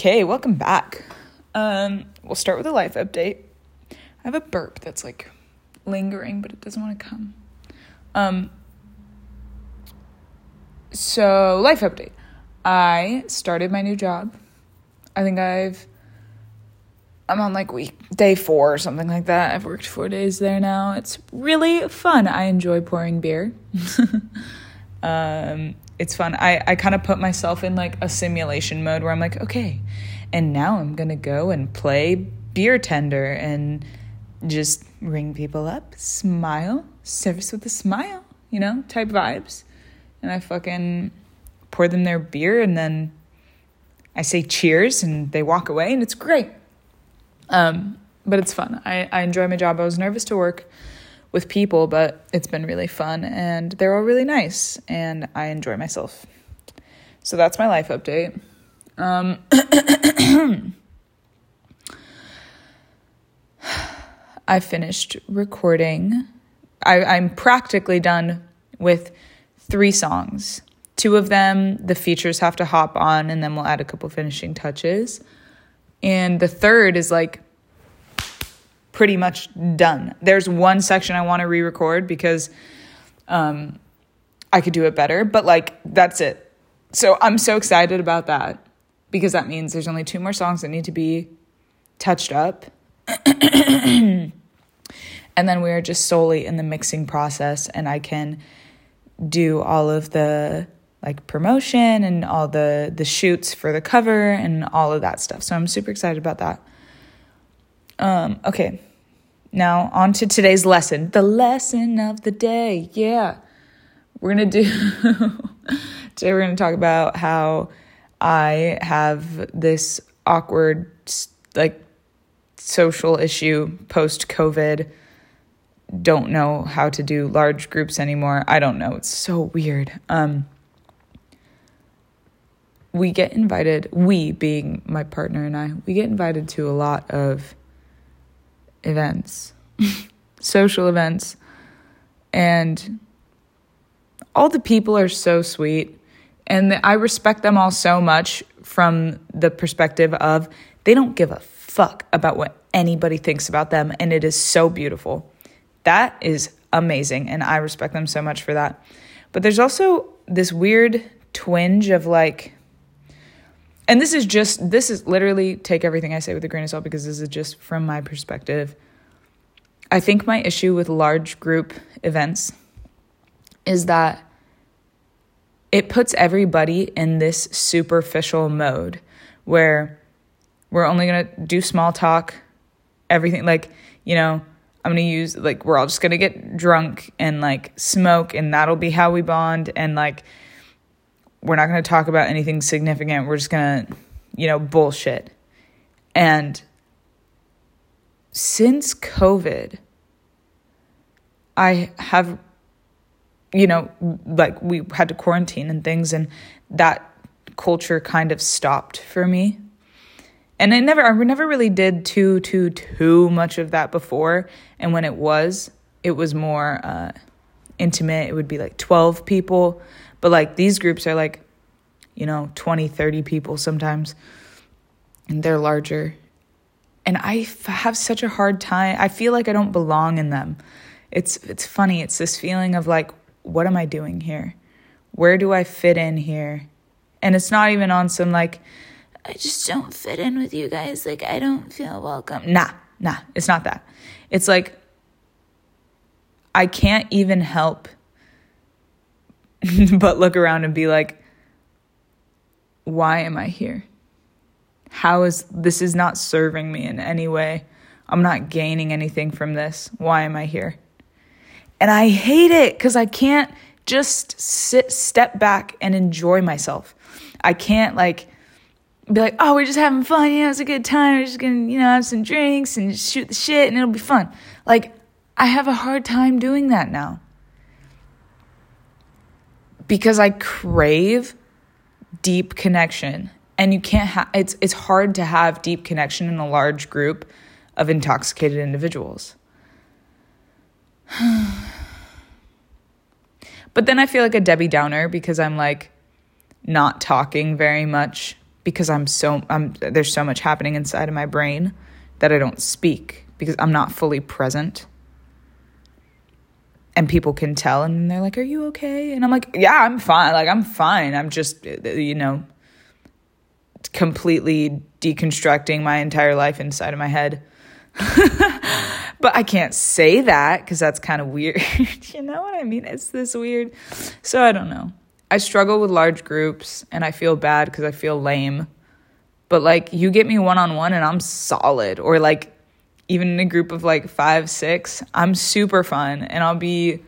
Okay, welcome back. Um, we'll start with a life update. I have a burp that's like lingering, but it doesn't want to come. Um, so life update. I started my new job. I think I've I'm on like week day 4 or something like that. I've worked 4 days there now. It's really fun. I enjoy pouring beer. um it's fun. I, I kind of put myself in like a simulation mode where I'm like, okay, and now I'm gonna go and play beer tender and just ring people up, smile, service with a smile, you know, type vibes. And I fucking pour them their beer and then I say cheers and they walk away and it's great. Um, but it's fun. I, I enjoy my job. I was nervous to work with people, but it's been really fun and they're all really nice and I enjoy myself. So that's my life update. Um, I finished recording. I, I'm practically done with three songs. Two of them, the features have to hop on, and then we'll add a couple finishing touches. And the third is like pretty much done. There's one section I want to re record because um, I could do it better, but like that's it. So I'm so excited about that because that means there's only two more songs that need to be touched up. and then we are just solely in the mixing process, and I can do all of the like promotion and all the the shoots for the cover and all of that stuff. So I'm super excited about that. Um, okay, now, on to today's lesson. The lesson of the day. Yeah. We're going to do, today we're going to talk about how I have this awkward, like, social issue post COVID. Don't know how to do large groups anymore. I don't know. It's so weird. Um, we get invited, we being my partner and I, we get invited to a lot of events, social events, and all the people are so sweet. And I respect them all so much from the perspective of they don't give a fuck about what anybody thinks about them. And it is so beautiful. That is amazing. And I respect them so much for that. But there's also this weird twinge of like, and this is just this is literally take everything I say with a grain of salt because this is just from my perspective. I think my issue with large group events is that it puts everybody in this superficial mode where we're only going to do small talk, everything like, you know, I'm going to use like we're all just going to get drunk and like smoke and that'll be how we bond and like we're not going to talk about anything significant. We're just going to, you know, bullshit. And since COVID, I have, you know, like we had to quarantine and things, and that culture kind of stopped for me. And I never, I never really did too, too, too much of that before. And when it was, it was more uh, intimate. It would be like 12 people but like these groups are like, you know, 20, 30 people sometimes, and they're larger. And I f- have such a hard time. I feel like I don't belong in them. It's it's funny. It's this feeling of like, what am I doing here? Where do I fit in here? And it's not even on some like, I just don't fit in with you guys. Like I don't feel welcome. Nah, nah. It's not that. It's like I can't even help but look around and be like, why am I here? How is this is not serving me in any way? I'm not gaining anything from this. Why am I here? And I hate it because I can't just sit, step back and enjoy myself. I can't like be like, oh, we're just having fun. Yeah, it's a good time. We're just gonna, you know, have some drinks and shoot the shit and it'll be fun. Like, I have a hard time doing that now because I crave deep connection. And you can't have it's it's hard to have deep connection in a large group of intoxicated individuals. but then I feel like a Debbie Downer because I'm like not talking very much because I'm so I'm there's so much happening inside of my brain that I don't speak because I'm not fully present. And people can tell and they're like, "Are you okay?" And I'm like, "Yeah, I'm fine. Like I'm fine. I'm just you know completely deconstructing my entire life inside of my head." but I can't say that because that's kind of weird. you know what I mean? It's this weird. So I don't know. I struggle with large groups and I feel bad because I feel lame. But like, you get me one on one and I'm solid. Or like, even in a group of like five, six, I'm super fun and I'll be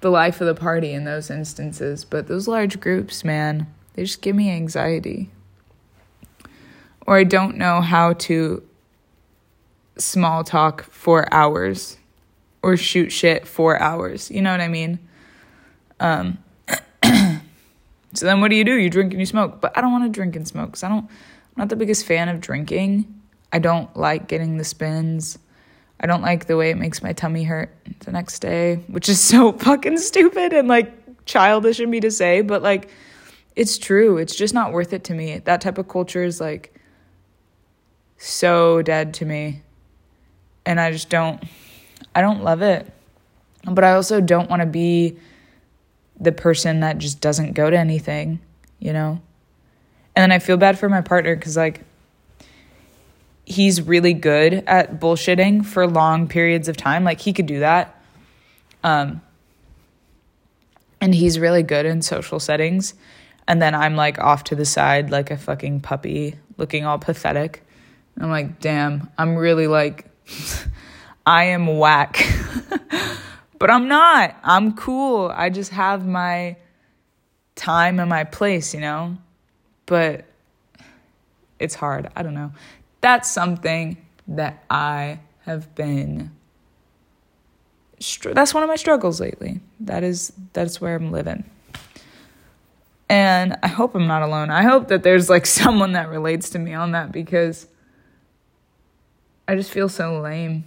the life of the party in those instances. But those large groups, man, they just give me anxiety. Or I don't know how to small talk for hours or shoot shit for hours. You know what I mean? Um, so then what do you do? You drink and you smoke. But I don't want to drink and smoke because I don't, I'm not the biggest fan of drinking. I don't like getting the spins. I don't like the way it makes my tummy hurt the next day, which is so fucking stupid and like childish of me to say, but like it's true. It's just not worth it to me. That type of culture is like so dead to me. And I just don't I don't love it. But I also don't want to be the person that just doesn't go to anything, you know? And then I feel bad for my partner because, like, he's really good at bullshitting for long periods of time. Like, he could do that. Um, and he's really good in social settings. And then I'm like off to the side like a fucking puppy looking all pathetic. I'm like, damn, I'm really like, I am whack. But I'm not. I'm cool. I just have my time and my place, you know? But it's hard. I don't know. That's something that I have been that's one of my struggles lately. That is that's where I'm living. And I hope I'm not alone. I hope that there's like someone that relates to me on that because I just feel so lame.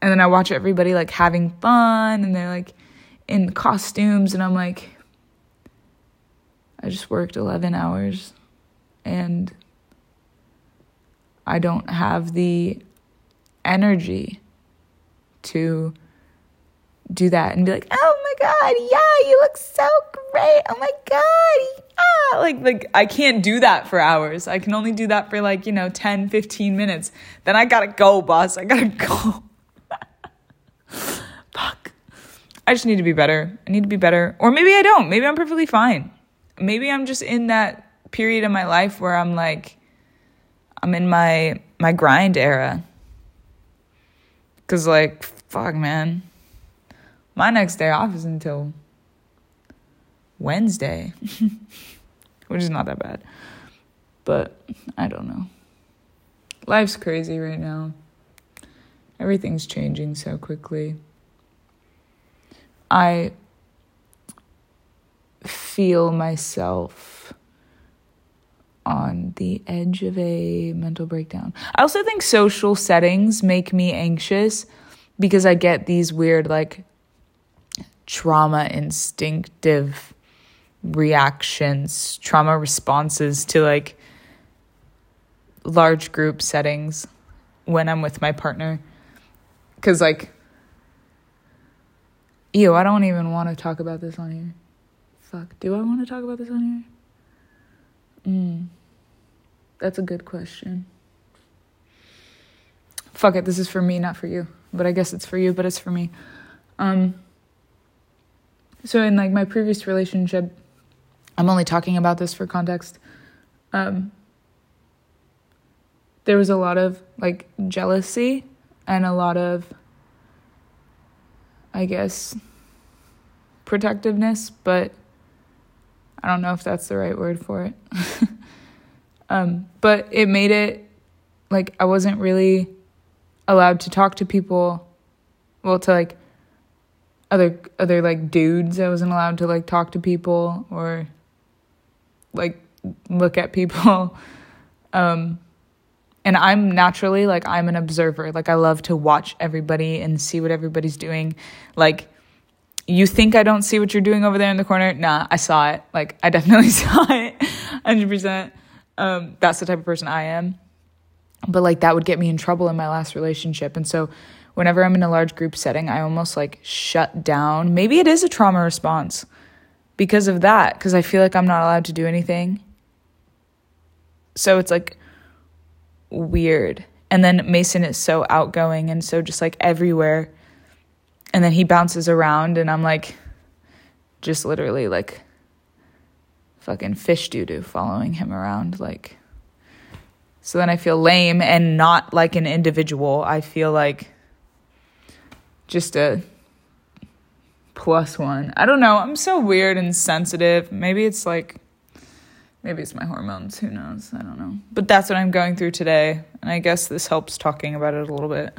And then I watch everybody like having fun and they're like in costumes and I'm like I just worked 11 hours and I don't have the energy to do that and be like, "Oh my god, yeah, you look so great. Oh my god." Yeah. Like like I can't do that for hours. I can only do that for like, you know, 10, 15 minutes. Then I got to go, boss. I got to go. Fuck. I just need to be better. I need to be better. Or maybe I don't. Maybe I'm perfectly fine. Maybe I'm just in that period of my life where I'm like I'm in my my grind era. Cuz like fuck man. My next day off is until Wednesday. Which is not that bad. But I don't know. Life's crazy right now. Everything's changing so quickly. I feel myself on the edge of a mental breakdown. I also think social settings make me anxious because I get these weird, like, trauma instinctive reactions, trauma responses to like large group settings when I'm with my partner. Cause like, ew, I don't even want to talk about this on here. Fuck, do I want to talk about this on here? Mm, that's a good question. Fuck it, this is for me, not for you. But I guess it's for you, but it's for me. Um, so in like my previous relationship, I'm only talking about this for context. Um, there was a lot of like jealousy and a lot of, I guess, protectiveness, but I don't know if that's the right word for it. um, but it made it like I wasn't really allowed to talk to people, well, to like other other like dudes. I wasn't allowed to like talk to people or like look at people. Um, and I'm naturally like I'm an observer. Like I love to watch everybody and see what everybody's doing. Like you think I don't see what you're doing over there in the corner? Nah, I saw it. Like I definitely saw it. 100%. Um, that's the type of person I am. But like that would get me in trouble in my last relationship. And so whenever I'm in a large group setting, I almost like shut down. Maybe it is a trauma response because of that, because I feel like I'm not allowed to do anything. So it's like weird. And then Mason is so outgoing and so just like everywhere. And then he bounces around, and I'm like, just literally like fucking fish doo doo following him around. Like, so then I feel lame and not like an individual. I feel like just a plus one. I don't know. I'm so weird and sensitive. Maybe it's like, maybe it's my hormones. Who knows? I don't know. But that's what I'm going through today. And I guess this helps talking about it a little bit.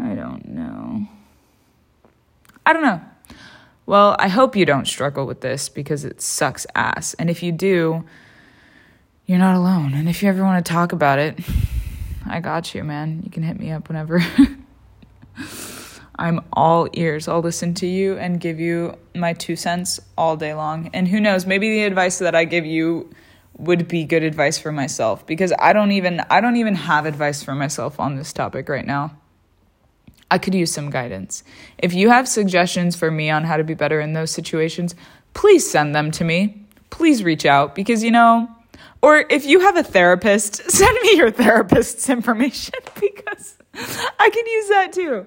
I don't know. I don't know. Well, I hope you don't struggle with this because it sucks ass. And if you do, you're not alone. And if you ever want to talk about it, I got you, man. You can hit me up whenever. I'm all ears. I'll listen to you and give you my two cents all day long. And who knows, maybe the advice that I give you would be good advice for myself because I don't even I don't even have advice for myself on this topic right now. I could use some guidance. If you have suggestions for me on how to be better in those situations, please send them to me. Please reach out because you know, or if you have a therapist, send me your therapist's information because I can use that too.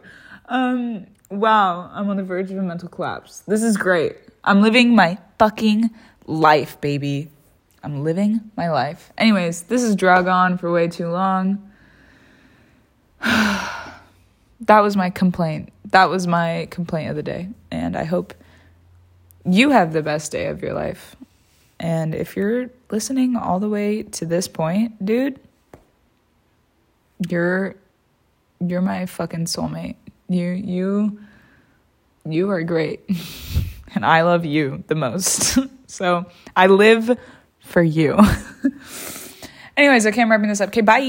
Um, wow, I'm on the verge of a mental collapse. This is great. I'm living my fucking life, baby. I'm living my life. Anyways, this is drag on for way too long. that was my complaint. That was my complaint of the day. And I hope you have the best day of your life. And if you're listening all the way to this point, dude, you're you're my fucking soulmate. You you you are great. and I love you the most. so, I live for you. Anyways, okay, I'm wrapping this up. Okay, bye.